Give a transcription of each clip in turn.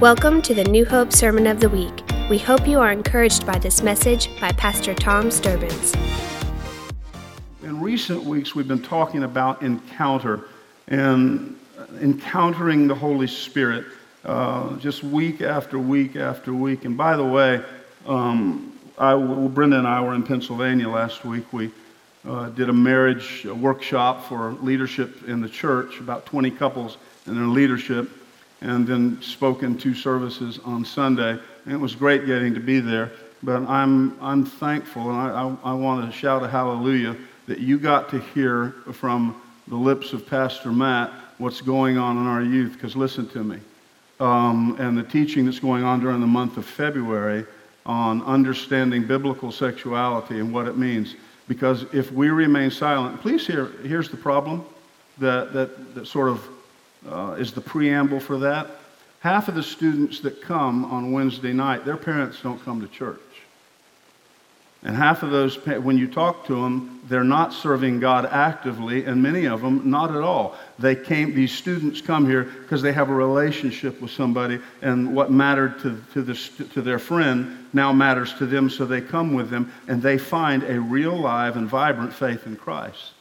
Welcome to the New Hope Sermon of the Week. We hope you are encouraged by this message by Pastor Tom Sturbins. In recent weeks, we've been talking about encounter and encountering the Holy Spirit uh, just week after week after week. And by the way, um, I, Brenda and I were in Pennsylvania last week. We uh, did a marriage workshop for leadership in the church, about 20 couples and their leadership and then spoke in two services on Sunday. And it was great getting to be there. But I'm, I'm thankful, and I, I, I want to shout a hallelujah that you got to hear from the lips of Pastor Matt what's going on in our youth. Because listen to me. Um, and the teaching that's going on during the month of February on understanding biblical sexuality and what it means. Because if we remain silent, please hear, here's the problem that, that, that sort of uh, is the preamble for that. Half of the students that come on Wednesday night, their parents don't come to church. And half of those, when you talk to them, they're not serving God actively, and many of them, not at all. They came, these students come here because they have a relationship with somebody, and what mattered to, to, the, to their friend now matters to them, so they come with them, and they find a real, live, and vibrant faith in Christ.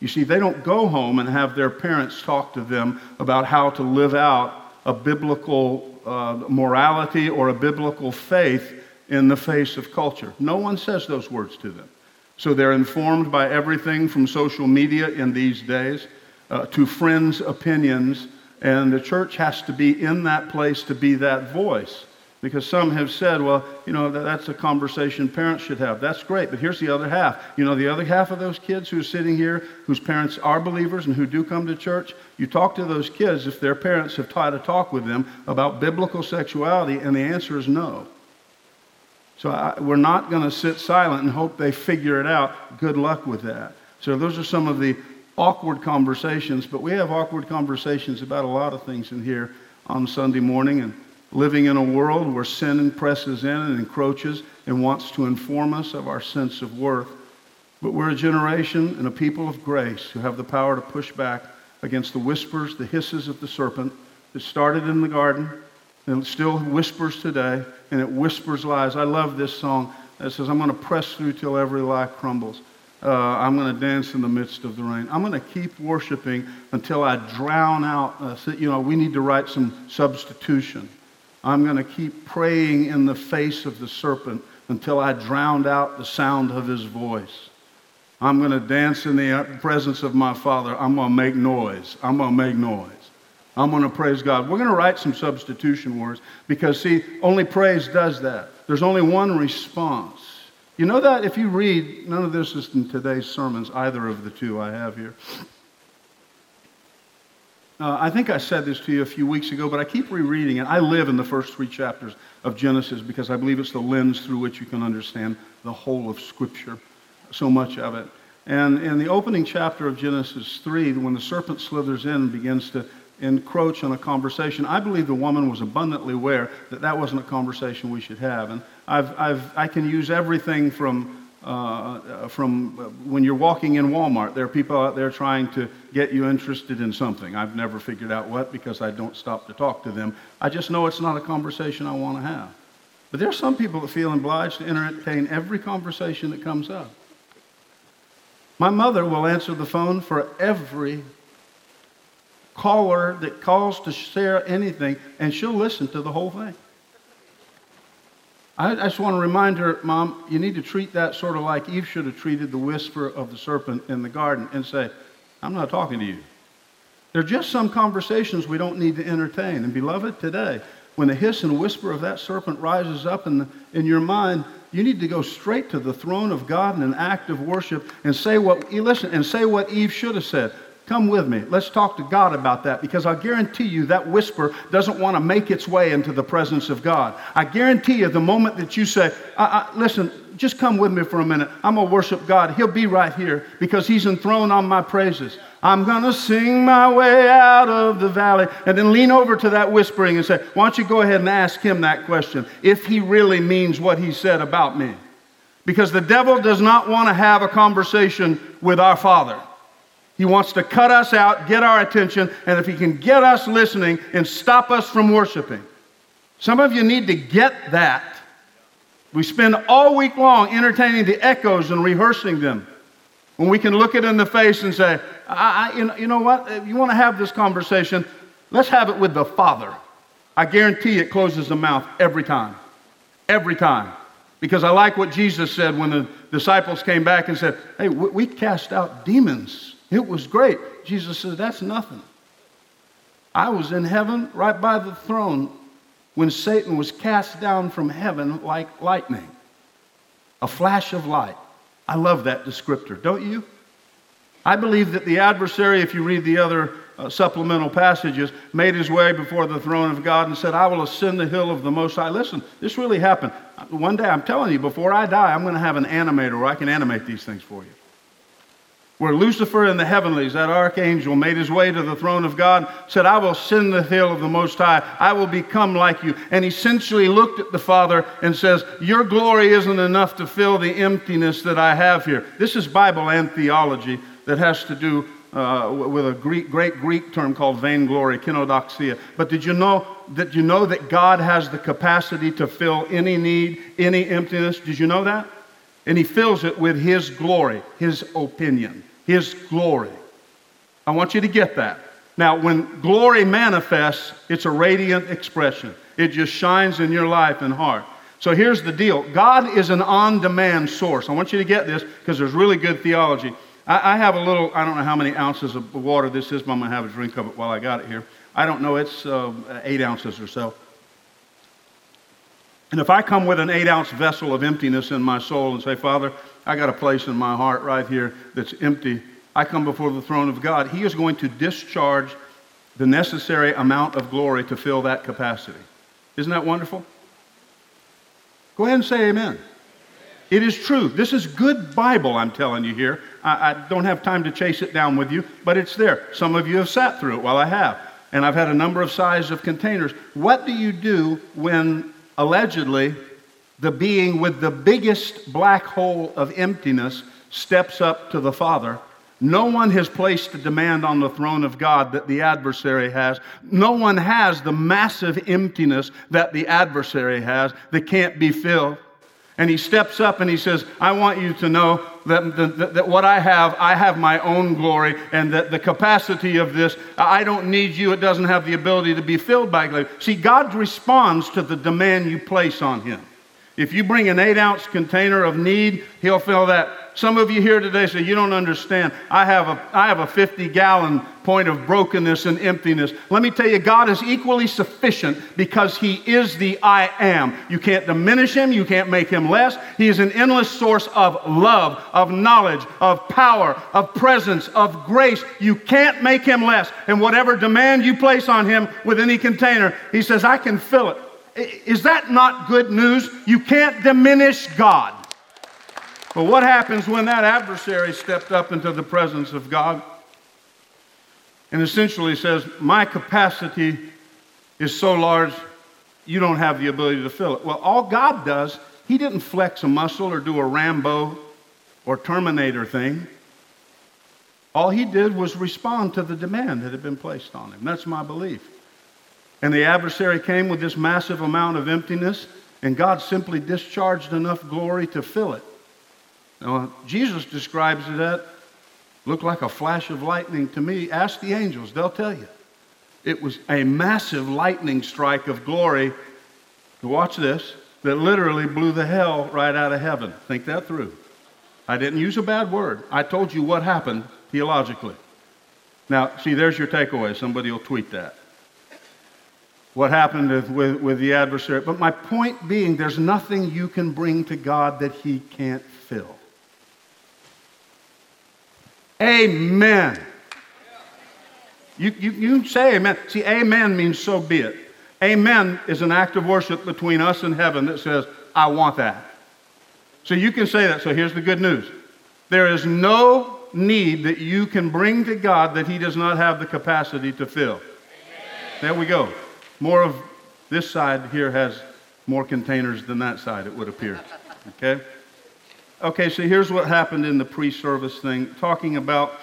You see, they don't go home and have their parents talk to them about how to live out a biblical uh, morality or a biblical faith in the face of culture. No one says those words to them. So they're informed by everything from social media in these days uh, to friends' opinions, and the church has to be in that place to be that voice. Because some have said, well, you know, that's a conversation parents should have. That's great, but here's the other half. You know, the other half of those kids who are sitting here, whose parents are believers and who do come to church, you talk to those kids if their parents have tried to talk with them about biblical sexuality, and the answer is no. So I, we're not going to sit silent and hope they figure it out. Good luck with that. So those are some of the awkward conversations, but we have awkward conversations about a lot of things in here on Sunday morning. and living in a world where sin presses in and encroaches and wants to inform us of our sense of worth. But we're a generation and a people of grace who have the power to push back against the whispers, the hisses of the serpent that started in the garden and still whispers today, and it whispers lies. I love this song that says, I'm going to press through till every lie crumbles. Uh, I'm going to dance in the midst of the rain. I'm going to keep worshiping until I drown out. Uh, you know, we need to write some substitution. I'm going to keep praying in the face of the serpent until I drowned out the sound of his voice. I'm going to dance in the presence of my Father. I'm going to make noise. I'm going to make noise. I'm going to praise God. We're going to write some substitution words because, see, only praise does that. There's only one response. You know that if you read, none of this is in today's sermons, either of the two I have here. Uh, I think I said this to you a few weeks ago, but I keep rereading it. I live in the first three chapters of Genesis because I believe it's the lens through which you can understand the whole of Scripture, so much of it. And in the opening chapter of Genesis 3, when the serpent slithers in and begins to encroach on a conversation, I believe the woman was abundantly aware that that wasn't a conversation we should have. And I've, I've, I can use everything from uh, from when you're walking in Walmart. There are people out there trying to get you interested in something. I've never figured out what because I don't stop to talk to them. I just know it's not a conversation I want to have. But there are some people that feel obliged to entertain every conversation that comes up. My mother will answer the phone for every caller that calls to share anything, and she'll listen to the whole thing. I, just want to remind her, Mom, you need to treat that sort of like Eve should have treated the whisper of the serpent in the garden and say, I'm not talking to you. There are just some conversations we don't need to entertain. And beloved, today, when the hiss and whisper of that serpent rises up in, the, in your mind, you need to go straight to the throne of God in an act of worship and say what, listen, and say what Eve should have said. Come with me. Let's talk to God about that because I guarantee you that whisper doesn't want to make its way into the presence of God. I guarantee you the moment that you say, I, I, listen, just come with me for a minute. I'm going to worship God. He'll be right here because He's enthroned on my praises. I'm going to sing my way out of the valley. And then lean over to that whispering and say, Why don't you go ahead and ask Him that question if He really means what He said about me? Because the devil does not want to have a conversation with our Father. He wants to cut us out, get our attention, and if he can get us listening and stop us from worshiping, Some of you need to get that. We spend all week long entertaining the echoes and rehearsing them. When we can look it in the face and say, I, I, you, know, you know what? If you want to have this conversation, let's have it with the Father. I guarantee it closes the mouth every time. Every time. Because I like what Jesus said when the disciples came back and said, Hey, we cast out demons. It was great. Jesus said, That's nothing. I was in heaven right by the throne when Satan was cast down from heaven like lightning, a flash of light. I love that descriptor, don't you? I believe that the adversary, if you read the other uh, supplemental passages, made his way before the throne of God and said, I will ascend the hill of the Most High. Listen, this really happened. One day, I'm telling you, before I die, I'm going to have an animator where I can animate these things for you where Lucifer in the heavenlies, that archangel, made his way to the throne of God, said, I will send the hill of the Most High. I will become like you. And he essentially looked at the Father and says, Your glory isn't enough to fill the emptiness that I have here. This is Bible and theology that has to do uh, with a Greek, great Greek term called vainglory, kenodoxia. But did you know that you know that God has the capacity to fill any need, any emptiness? Did you know that? And he fills it with his glory, his opinion. His glory. I want you to get that. Now, when glory manifests, it's a radiant expression. It just shines in your life and heart. So here's the deal God is an on demand source. I want you to get this because there's really good theology. I, I, have a little, I don't know how many ounces of water this is, but I'm going to have a drink of it while I got it here. I don't know, it's uh, eight ounces or so. And if I come with an eight ounce vessel of emptiness in my soul and say, Father, I got a place in my heart right here that's empty. I come before the throne of God. He is going to discharge the necessary amount of glory to fill that capacity. Isn't that wonderful? Go ahead and say amen. It is true. This is good Bible, I'm telling you here. I, I, don't have time to chase it down with you, but it's there. Some of you have sat through it while I have. And I've had a number of sizes of containers. What do you do when allegedly the being with the biggest black hole of emptiness steps up to the Father. No one has placed a demand on the throne of God that the adversary has. No one has the massive emptiness that the adversary has that can't be filled. And he steps up and he says, I want you to know that, that, that, what I have, I have my own glory, and that the capacity of this, I don't need you. It doesn't have the ability to be filled by glory. See, God responds to the demand you place on him. If you bring an eight ounce container of need, he'll fill that. Some of you here today say, You don't understand. I have a, I have a 50 gallon point of brokenness and emptiness. Let me tell you, God is equally sufficient because He is the I am. You can't diminish Him, you can't make Him less. He is an endless source of love, of knowledge, of power, of presence, of grace. You can't make Him less. And whatever demand you place on Him with any container, He says, I can fill it. Is that not good news? You can't diminish God. But what happens when that adversary stepped up into the presence of God and essentially says, My capacity is so large, you don't have the ability to fill it? Well, all God does, He didn't flex a muscle or do a Rambo or Terminator thing. All He did was respond to the demand that had been placed on Him. That's my belief. And the adversary came with this massive amount of emptiness, and God simply discharged enough glory to fill it. Now, uh, Jesus describes it that looked like a flash of lightning to me. Ask the angels, they'll tell you. It was a massive lightning strike of glory. Watch this, that literally blew the hell right out of heaven. Think that through. I didn't use a bad word. I told you what happened theologically. Now, see, there's your takeaway. Somebody will tweet that what happened with, with the adversary. But my point being, there's nothing you can bring to God that He can't fill. Amen. You, you, you say amen. See, amen means so be it. Amen is an act of worship between us and heaven that says, I want that. So you can say that. So here's the good news there is no need that you can bring to God that He does not have the capacity to fill. Amen. There we go. More of this side here has more containers than that side, it would appear. Okay? Okay, so here's what happened in the pre service thing. Talking about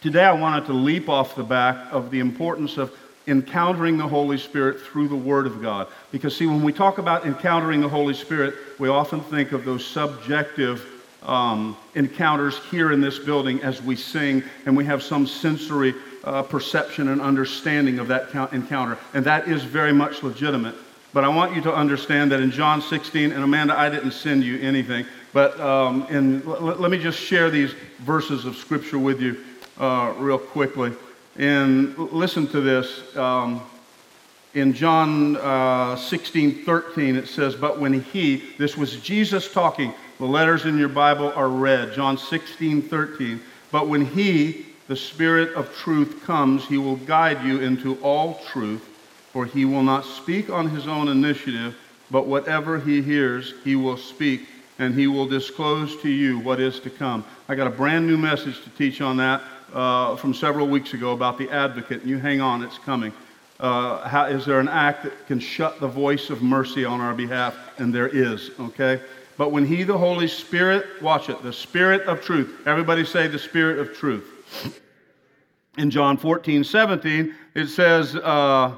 today, I wanted to leap off the back of the importance of encountering the Holy Spirit through the Word of God. Because, see, when we talk about encountering the Holy Spirit, we often think of those subjective um, encounters here in this building as we sing and we have some sensory uh, perception and understanding of that encounter. And that is very much legitimate. But I want you to understand that in John 16, and Amanda, I didn't send you anything, but um, in, l- let me just share these verses of Scripture with you uh, real quickly. And listen to this. Um, in John uh, 16, 13, it says, But when he, this was Jesus talking, the letters in your Bible are red. John 16, 13. But when he, the Spirit of truth, comes, he will guide you into all truth for he will not speak on his own initiative, but whatever he hears, he will speak, and he will disclose to you what is to come. I got a brand new message to teach on that uh, from several weeks ago about the advocate, and you hang on, it's coming. Uh, how, is there an act that can shut the voice of mercy on our behalf? And there is, okay? But when he, the Holy Spirit, watch it, the Spirit of truth, everybody say the Spirit of truth. In John 14, 17, it says, uh,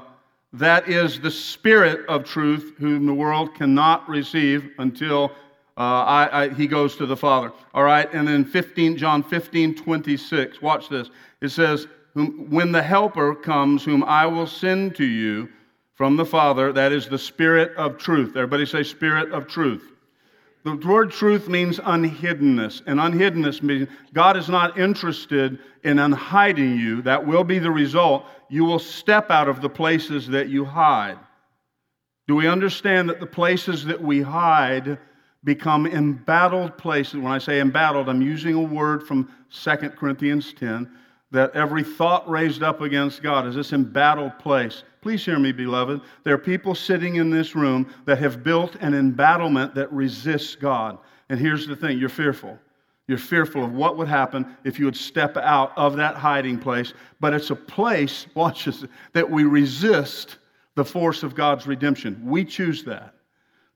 that is the Spirit of truth, whom the world cannot receive until uh, I, I, he goes to the Father. All right, and then 15, John 15, 26. Watch this. It says, When the Helper comes, whom I will send to you from the Father, that is the Spirit of truth. Everybody say, Spirit of truth. The word truth means unhiddenness, and unhiddenness means God is not interested in unhiding you. That will be the result. You will step out of the places that you hide. Do we understand that the places that we hide become embattled places? When I say embattled, I'm using a word from 2 Corinthians 10 that every thought raised up against God is this embattled place. Please hear me, beloved. There are people sitting in this room that have built an embattlement that resists God. And here's the thing you're fearful. You're fearful of what would happen if you would step out of that hiding place. But it's a place, watch this, that we resist the force of God's redemption. We choose that.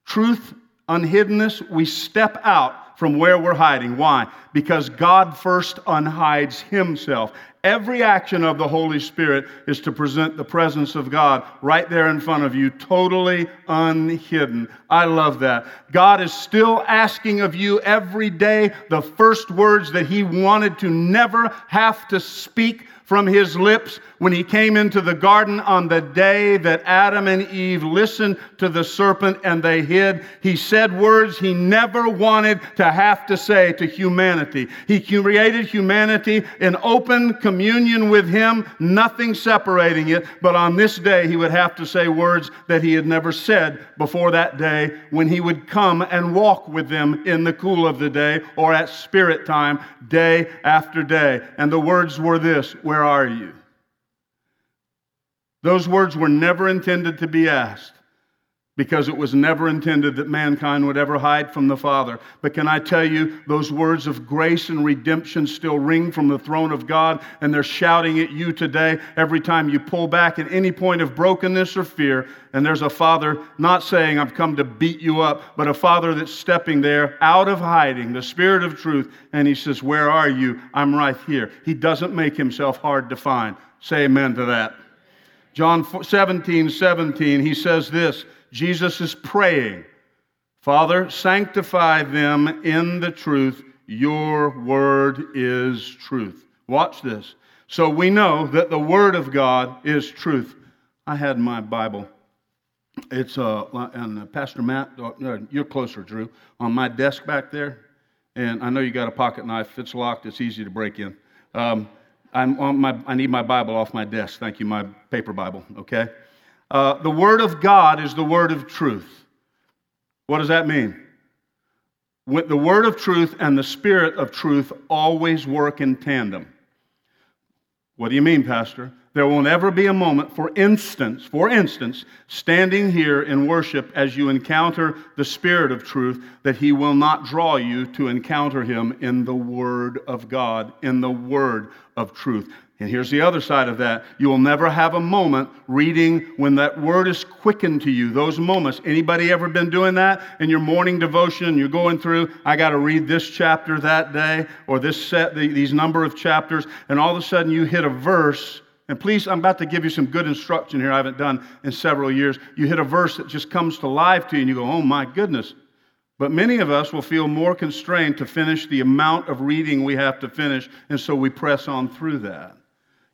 Truth, unhiddenness, we step out from where we're hiding. Why? Because God first unhides himself. Every action of the Holy Spirit is to present the presence of God right there in front of you, totally unhidden. I love that. God is still asking of you every day the first words that He wanted to never have to speak from his lips when he came into the garden on the day that Adam and Eve listened to the serpent and they hid. He said words he never wanted to have to say to humanity. He created humanity in open communion with him, nothing separating it. But on this day, he would have to say words that he had never said before that day when he would come and walk with them in the cool of the day or at spirit time, day after day. And the words were this where are you? Those words were never intended to be asked because it was never intended that mankind would ever hide from the Father. But can I tell you, those words of grace and redemption still ring from the throne of God, and they're shouting at you today every time you pull back at any point of brokenness or fear. And there's a Father not saying, I've come to beat you up, but a Father that's stepping there out of hiding, the Spirit of truth, and He says, Where are you? I'm right here. He doesn't make Himself hard to find. Say amen to that. John 17, 17, he says this Jesus is praying, Father, sanctify them in the truth. Your word is truth. Watch this. So we know that the word of God is truth. I had my Bible. It's uh, and uh, Pastor Matt, uh, you're closer, Drew, on my desk back there. And I know you got a pocket knife. It's locked. It's easy to break in. Um, I'm on my, I need my Bible off my desk. Thank you, my paper Bible, okay? Uh, the Word of God is the Word of truth. What does that mean? When the Word of truth and the Spirit of truth always work in tandem. What do you mean, Pastor? There will never be a moment, for instance, for instance, standing here in worship as you encounter the Spirit of truth, that He will not draw you to encounter Him in the Word of God, in the Word of truth. And here's the other side of that. You will never have a moment reading when that word is quickened to you. Those moments. Anybody ever been doing that in your morning devotion? You're going through, I got to read this chapter that day or this set, these number of chapters, and all of a sudden you hit a verse And please, I'm about to give you some good instruction here I haven't done in several years. You hit a verse that just comes to life to you and you go, oh my goodness. But many of us will feel more constrained to finish the amount of reading we have to finish, and so we press on through that.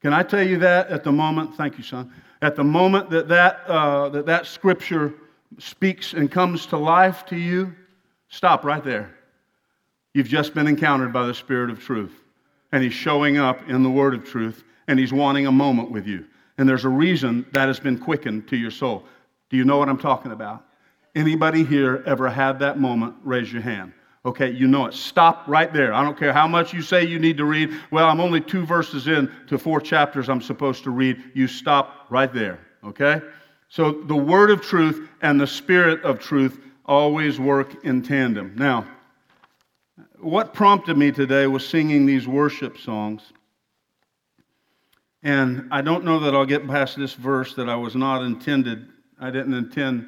Can I tell you that at the moment? Thank you, son. At the moment that that, uh, that, that scripture speaks and comes to life to you, stop right there. You've just been encountered by the Spirit of truth, and He's showing up in the Word of truth, and He's wanting a moment with you. And there's a reason that has been quickened to your soul. Do you know what I'm talking about? Anybody here ever had that moment? Raise your hand. Okay, you know it. Stop right there. I don't care how much you say you need to read. Well, I'm only two verses in to four chapters I'm supposed to read. You stop right there. Okay? So the word of truth and the spirit of truth always work in tandem. Now, what prompted me today was singing these worship songs. And I don't know that I'll get past this verse that I was not intended, I didn't intend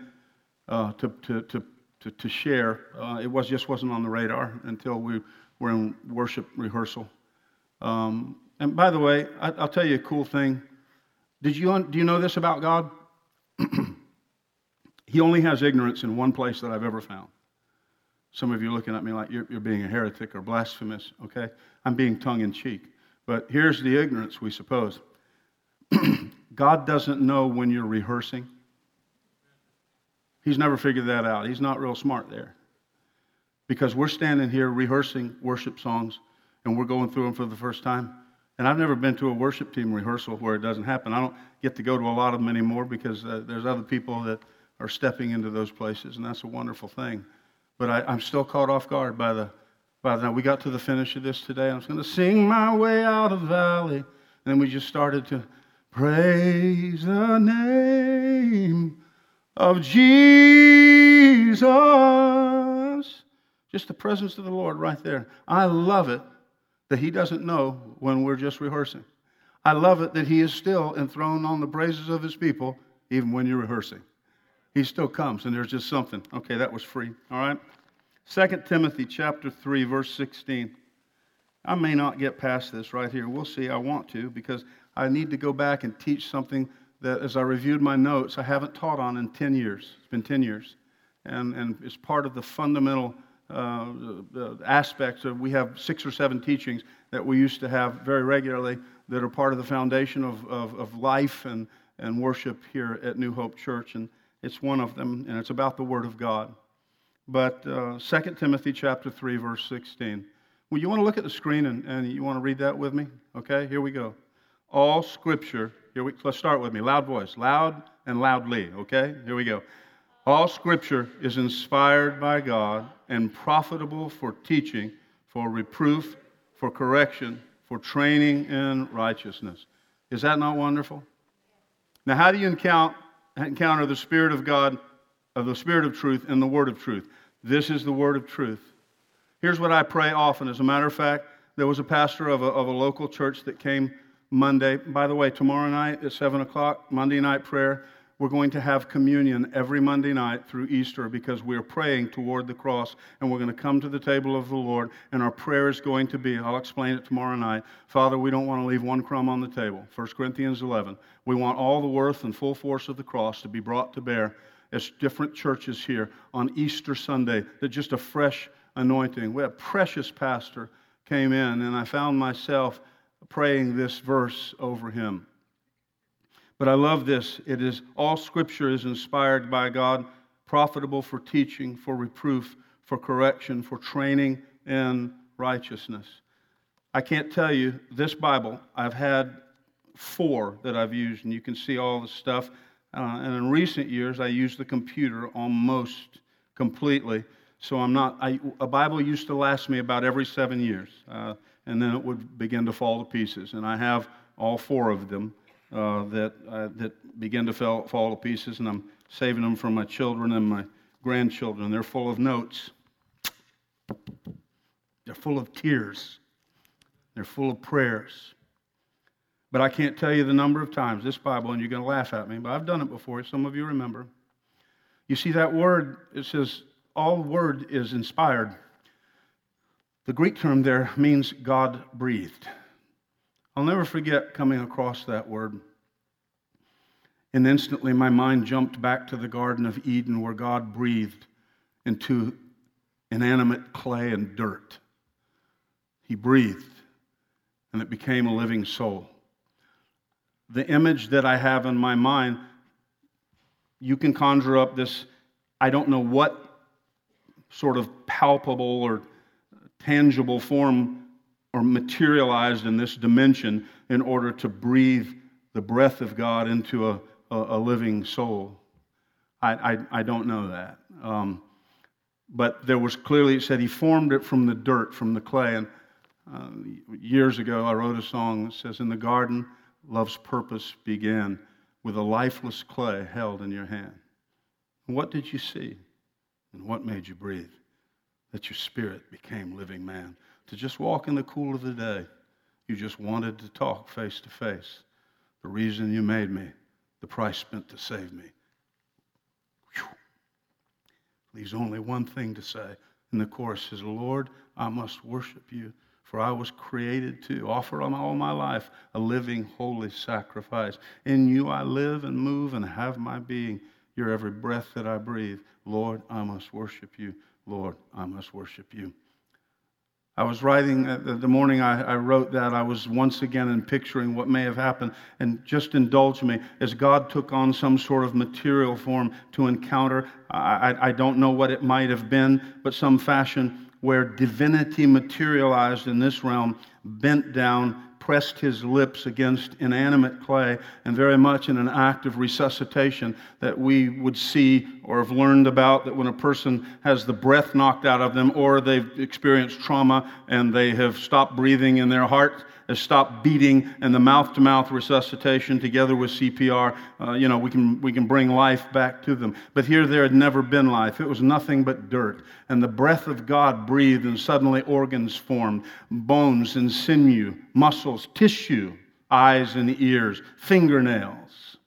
uh, to, to, to, to, to share. Uh, it was, just wasn't on the radar until we were in worship rehearsal. Um, and by the way, I, will tell you a cool thing. Did you, do you know this about God? he only has ignorance in one place that I've ever found. Some of you looking at me like you're, you're being a heretic or blasphemous, okay? I'm being tongue in cheek. But here's the ignorance, we suppose. God doesn't know when you're rehearsing. He's never figured that out. He's not real smart there. Because we're standing here rehearsing worship songs and we're going through them for the first time. And I've never been to a worship team rehearsal where it doesn't happen. I don't get to go to a lot of them anymore because uh, there's other people that are stepping into those places, and that's a wonderful thing. But I, am still caught off guard by the, by the. We got to the finish of this today. I was going to sing my way out of the valley. And then we just started to praise the name of Jesus. Just the presence of the Lord right there. I love it that He doesn't know when we're just rehearsing. I love it that He is still enthroned on the praises of His people, even when you're rehearsing. He still comes, and there's just something. Okay, that was free. All right. 2 Timothy chapter 3, verse 16. I may not get past this right here. We'll see. I want to because I need to go back and teach something that, as I reviewed my notes, I haven't taught on in 10 years. It's been 10 years. And, and it's part of the fundamental uh, aspects of we have six or seven teachings that we used to have very regularly that are part of the foundation of, of, of life and, and worship here at New Hope Church. And it's one of them, and it's about the Word of God. But uh, 2 Timothy chapter 3, verse 16. Well, you want to look at the screen and, and you want to read that with me? Okay, here we go. All scripture, here we, let's start with me. Loud voice, loud and loudly, okay? Here we go. All scripture is inspired by God and profitable for teaching, for reproof, for correction, for training in righteousness. Is that not wonderful? Now, how do you encounter, the Spirit of God, of the Spirit of truth, and the Word of truth? This is the Word of truth. Here's what I pray often. As a matter of fact, there was a pastor of a, of a local church that came Monday. By the way, tomorrow night at 7 o'clock, Monday night prayer, we're going to have communion every Monday night through Easter because we're praying toward the cross and we're going to come to the table of the Lord and our prayer is going to be, I'll explain it tomorrow night. Father, we don't want to leave one crumb on the table. 1 Corinthians 11. We want all the worth and full force of the cross to be brought to bear as different churches here on Easter Sunday. That just a fresh anointing. We had a precious pastor came in and I found myself praying this verse over him. But I love this. It is all scripture is inspired by God, profitable for teaching, for reproof, for correction, for training in righteousness. I can't tell you this Bible, I've had four that I've used, and you can see all the stuff. Uh, and in recent years, I use the computer almost completely. So I'm not, I, a Bible used to last me about every seven years, uh, and then it would begin to fall to pieces. And I have all four of them uh, that, uh, that begin to fall, fall to pieces, and I'm saving them for my children and my grandchildren. They're full of notes, they're full of tears, they're full of prayers. But I can't tell you the number of times this Bible, and you're going to laugh at me, but I've done it before. Some of you remember. You see that word, it says, all word is inspired. The Greek term there means God breathed. I'll never forget coming across that word. And instantly my mind jumped back to the Garden of Eden where God breathed into inanimate clay and dirt. He breathed, and it became a living soul. The image that I have in my mind, you can conjure up this, I don't know what sort of palpable or tangible form or materialized in this dimension in order to breathe the breath of God into a, a, a living soul. I, I, I, don't know that. Um, but there was clearly, it said he formed it from the dirt, from the clay. And uh, years ago, I wrote a song that says, In the garden, love's purpose began with a lifeless clay held in your hand. And what did you see? And what made you breathe? That your spirit became living man. To just walk in the cool of the day, you just wanted to talk face to face. The reason you made me, the price spent to save me. Whew. Leaves only one thing to say. And the chorus says, Lord, I must worship you, for I was created to offer all my life a living, holy sacrifice. In you I live and move and have my being. You're every breath that I breathe. Lord, I must worship you. Lord, I must worship you. I was writing uh, the morning I, wrote that, I was once again in picturing what may have happened. And just indulge me, as God took on some sort of material form to encounter, I, I don't know what it might have been, but some fashion where divinity materialized in this realm, bent down, pressed his lips against inanimate clay, and very much in an act of resuscitation that we would see or have learned about that when a person has the breath knocked out of them or they've experienced trauma and they have stopped breathing in their heart has stopped beating and the mouth-to-mouth resuscitation together with CPR, uh, you know, we can, we can bring life back to them. But here there had never been life. It was nothing but dirt. And the breath of God breathed and suddenly organs formed, bones and sinew, muscles, tissue, eyes and ears, fingernails.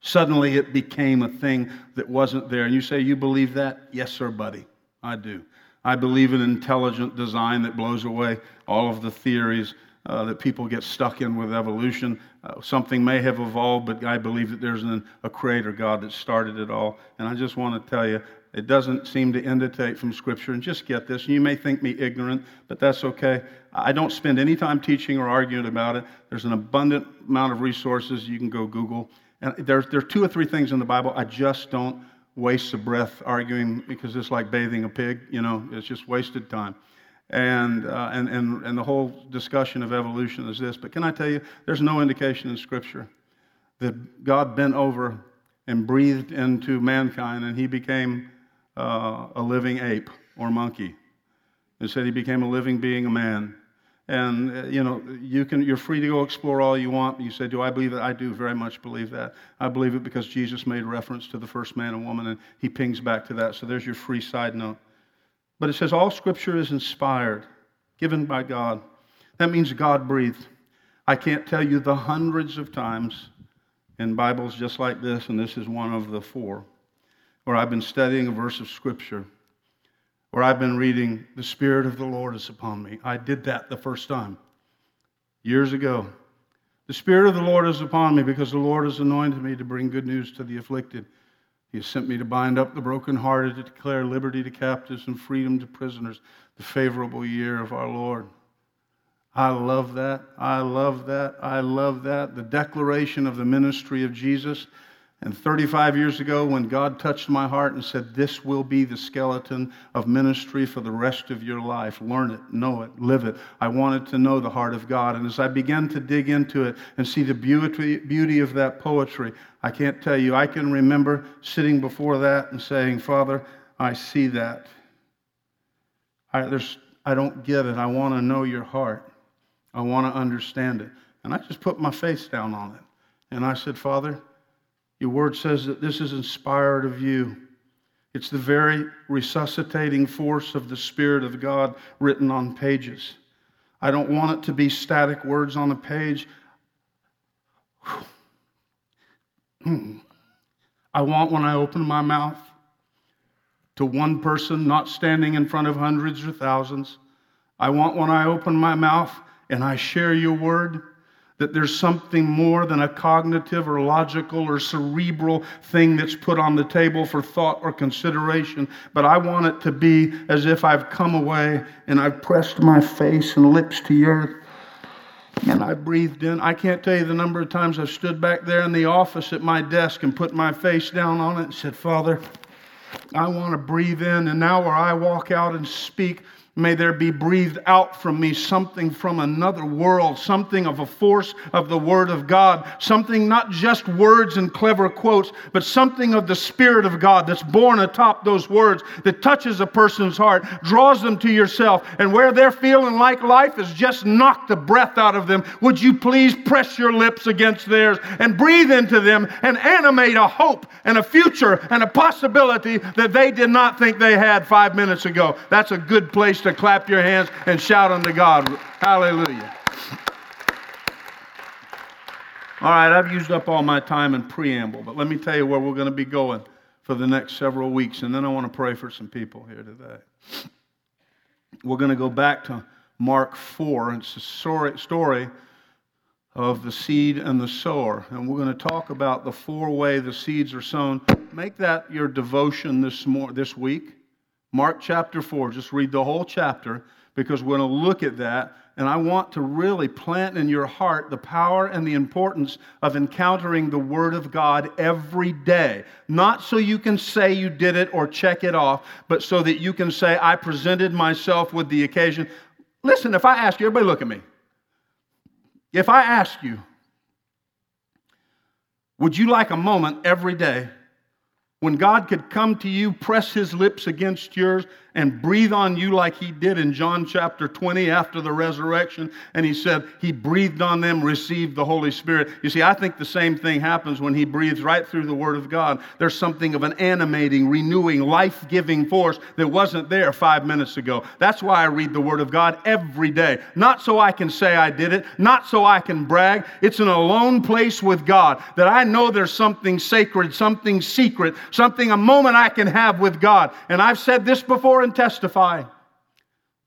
Suddenly it became a thing that wasn't there. And you say, You believe that? Yes, sir, buddy. I do. I believe in intelligent design that blows away all of the theories uh, that people get stuck in with evolution. Uh, something may have evolved, but I believe that there's an, a creator God that started it all. And I just want to tell you, it doesn't seem to indicate from Scripture. And just get this. You may think me ignorant, but that's okay. I don't spend any time teaching or arguing about it. There's an abundant amount of resources. You can go Google. And there's, there are two or three things in the Bible I just don't waste of breath arguing because it's like bathing a pig, you know, it's just wasted time. And, uh, and, and, and the whole discussion of evolution is this. But can I tell you, there's no indication in Scripture that God bent over and breathed into mankind and he became uh, a living ape or monkey. Instead, he became a living being, a man. And, uh, you know, you can, you're free to go explore all you want. You say, Do I believe that? I do very much believe that. I believe it because Jesus made reference to the first man and woman, and he pings back to that. So there's your free side note. But it says, All scripture is inspired, given by God. That means God breathed. I can't tell you the hundreds of times in Bibles just like this, and this is one of the four, where I've been studying a verse of scripture where I've been reading, The Spirit of the Lord is upon me. I did that the first time years ago. The Spirit of the Lord is upon me because the Lord has anointed me to bring good news to the afflicted. He has sent me to bind up the brokenhearted, to declare liberty to captives and freedom to prisoners, the favorable year of our Lord. I love that. I love that. I love that. The declaration of the ministry of Jesus and 35 years ago, when God touched my heart and said, This will be the skeleton of ministry for the rest of your life, learn it, know it, live it. I wanted to know the heart of God. And as I began to dig into it and see the beauty, beauty of that poetry, I can't tell you, I can remember sitting before that and saying, Father, I see that. I, I don't get it. I want to know your heart. I want to understand it. And I just put my face down on it. And I said, Father, your word says that this is inspired of you. It's the very resuscitating force of the Spirit of God written on pages. I don't want it to be static words on a page. Hmm. I want when I open my mouth to one person, not standing in front of hundreds or thousands. I want when I open my mouth and I share your word, that there's something more than a cognitive or logical or cerebral thing that's put on the table for thought or consideration, but I want it to be as if I've come away and I've pressed my face and lips to the earth and I breathed in. I can't tell you the number of times I've stood back there in the office at my desk and put my face down on it and said, Father, I want to breathe in. And now where I walk out and speak, May there be breathed out from me something from another world, something of a force of the Word of God, something not just words and clever quotes, but something of the Spirit of God that's born atop those words, that touches a person's heart, draws them to yourself, and where they're feeling like life has just knocked the breath out of them, would you please press your lips against theirs and breathe into them and animate a hope and a future and a possibility that they did not think they had five minutes ago? That's a good place to clap your hands and shout unto God. Hallelujah. All right, I've used up all my time in preamble, but let me tell you where we're going to be going for the next several weeks, and then I want to pray for some people here today. We're going to go back to Mark 4, and it's a story of the seed and the sower. And we're going to talk about the four way the seeds are sown. Make that your devotion this, more, this week. Mark chapter 4, just read the whole chapter because we're going to look at that. And I want to really plant in your heart the power and the importance of encountering the Word of God every day. Not so you can say you did it or check it off, but so that you can say, I presented myself with the occasion. Listen, if I ask you, everybody look at me. If I ask you, would you like a moment every day when God could come to you, press his lips against yours, and breathe on you like he did in John chapter 20 after the resurrection. And he said, He breathed on them, received the Holy Spirit. You see, I think the same thing happens when he breathes right through the Word of God. There's something of an animating, renewing, life giving force that wasn't there five minutes ago. That's why I read the Word of God every day. Not so I can say I did it, not so I can brag. It's an alone place with God that I know there's something sacred, something secret, something, a moment I can have with God. And I've said this before and testify.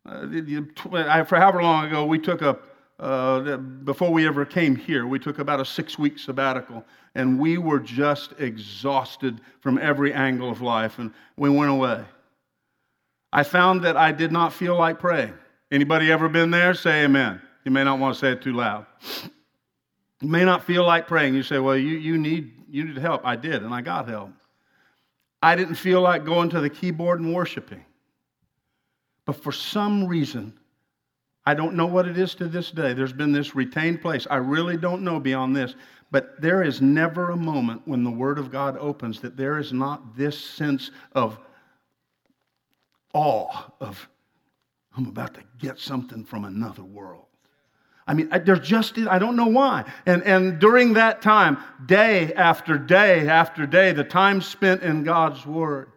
Uh, for however long ago, we took a, uh, before we ever came here, we took about a six week sabbatical, and we were just exhausted from every angle of life, and we went away. I found that I did not feel like praying. Anybody ever been there? Say amen. You may not want to say it too loud. You may not feel like praying. You say, well, you, you, need, you need help. I did, and I got help. I didn't feel like going to the keyboard and worshiping. But for some reason, I don't know what it is to this day. There's been this retained place. I really don't know beyond this. But there is never a moment when the Word of God opens that there is not this sense of awe, of, I'm about to get something from another world. I mean, there's just, I don't know why. And, and during that time, day after day after day, the time spent in God's Word,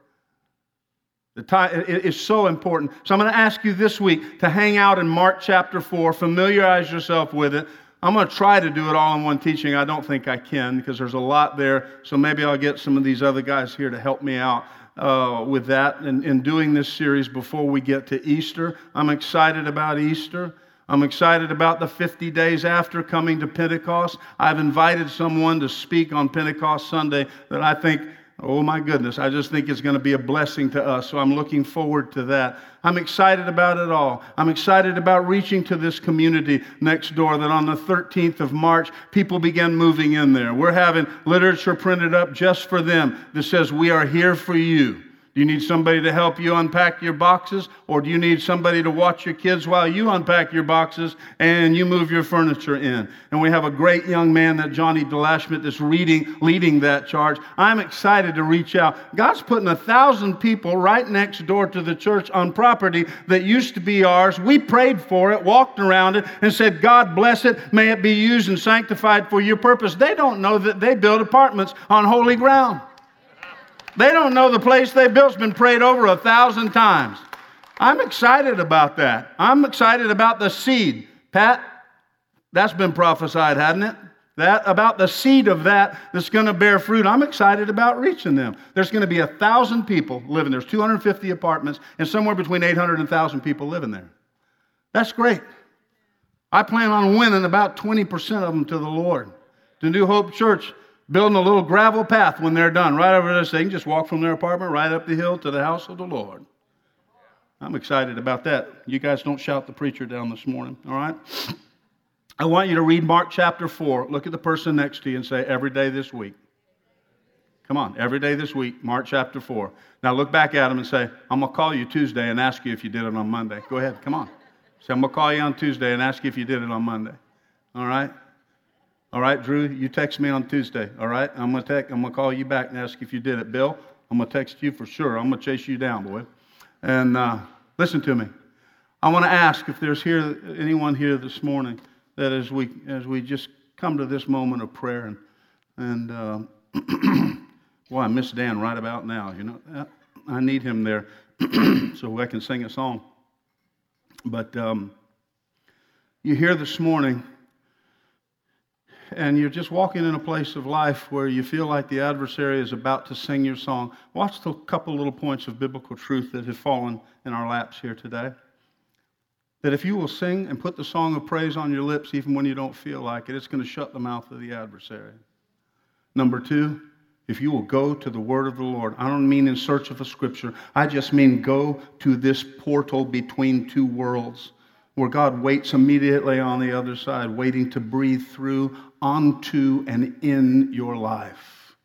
the time is so important. So I'm going to ask you this week to hang out in Mark chapter 4, familiarize yourself with it. I'm going to try to do it all in one teaching. I don't think I can because there's a lot there. So maybe I'll get some of these other guys here to help me out uh, with that in, in doing this series before we get to Easter. I'm excited about Easter. I'm excited about the 50 days after coming to Pentecost. I've invited someone to speak on Pentecost Sunday that I think, oh my goodness, I just think it's going to be a blessing to us. So I'm looking forward to that. I'm excited about it all. I'm excited about reaching to this community next door that on the 13th of March, people began moving in there. We're having literature printed up just for them that says, We are here for you. You need somebody to help you unpack your boxes? Or do you need somebody to watch your kids while you unpack your boxes and you move your furniture in? And we have a great young man that Johnny Delashmet that's reading, leading that charge. I'm excited to reach out. God's putting a thousand people right next door to the church on property that used to be ours. We prayed for it, walked around it, and said, God bless it. May it be used and sanctified for your purpose. They don't know that they build apartments on holy ground. They don't know the place they built's been prayed over a thousand times. I'm excited about that. I'm excited about the seed. Pat, that's been prophesied, hadn't it? That about the seed of that that's going to bear fruit. I'm excited about reaching them. There's going to be a thousand people living. There's 250 apartments, and somewhere between 800 and 1,000 people living there. That's great. I plan on winning about 20% of them to the Lord. To New Hope Church, building a little gravel path when they're done, right over this thing. just walk from their apartment right up the hill to the house of the Lord. I'm excited about that. You guys don't shout the preacher down this morning, all right? I want you to read Mark chapter 4. Look at the person next to you and say, every day this week. Come on, every day this week, Mark chapter 4. Now look back at him and say, I'm going to call you Tuesday and ask you if you did it on Monday. Go ahead, come on. Say, I'm going to call you on Tuesday and ask you if you did it on Monday. All right? All right, Drew, you text me on Tuesday. All right? I'm to text, I'm to call you back and ask if you did it. Bill, I'm to text you for sure. I'm to chase you down, boy. And uh, listen to me. I want to ask if there's here anyone here this morning that as we as we just come to this moment of prayer and and uh, Well, I miss Dan right about now. You know, I need him there so I can sing a song. But um, you're here this morning and you're just walking in a place of life where you feel like the adversary is about to sing your song. Watch the couple little points of biblical truth that have fallen in our laps here today. That if you will sing and put the song of praise on your lips, even when you don't feel like it, it's going to shut the mouth of the adversary. Number two, if you will go to the word of the Lord. I don't mean in search of a scripture, I just mean go to this portal between two worlds where God waits immediately on the other side, waiting to breathe through, onto, and in your life.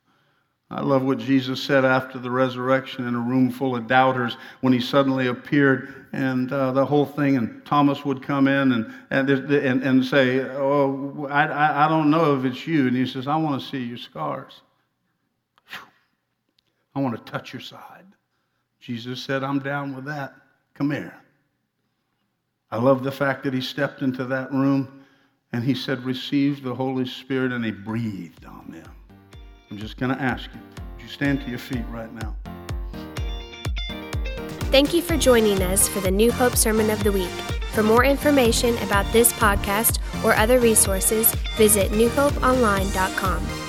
I love what Jesus said after the resurrection in a room full of doubters when he suddenly appeared and uh, the whole thing, and Thomas would come in and, and, and, and say, Oh, I, I don't know if it's you. And he says, I want to see your scars. I want to touch your side. Jesus said, I'm down with that. Come here. I love the fact that he stepped into that room and he said, Receive the Holy Spirit, and he breathed on them. I'm just going to ask you, would you stand to your feet right now? Thank you for joining us for the New Hope Sermon of the Week. For more information about this podcast or other resources, visit newhopeonline.com.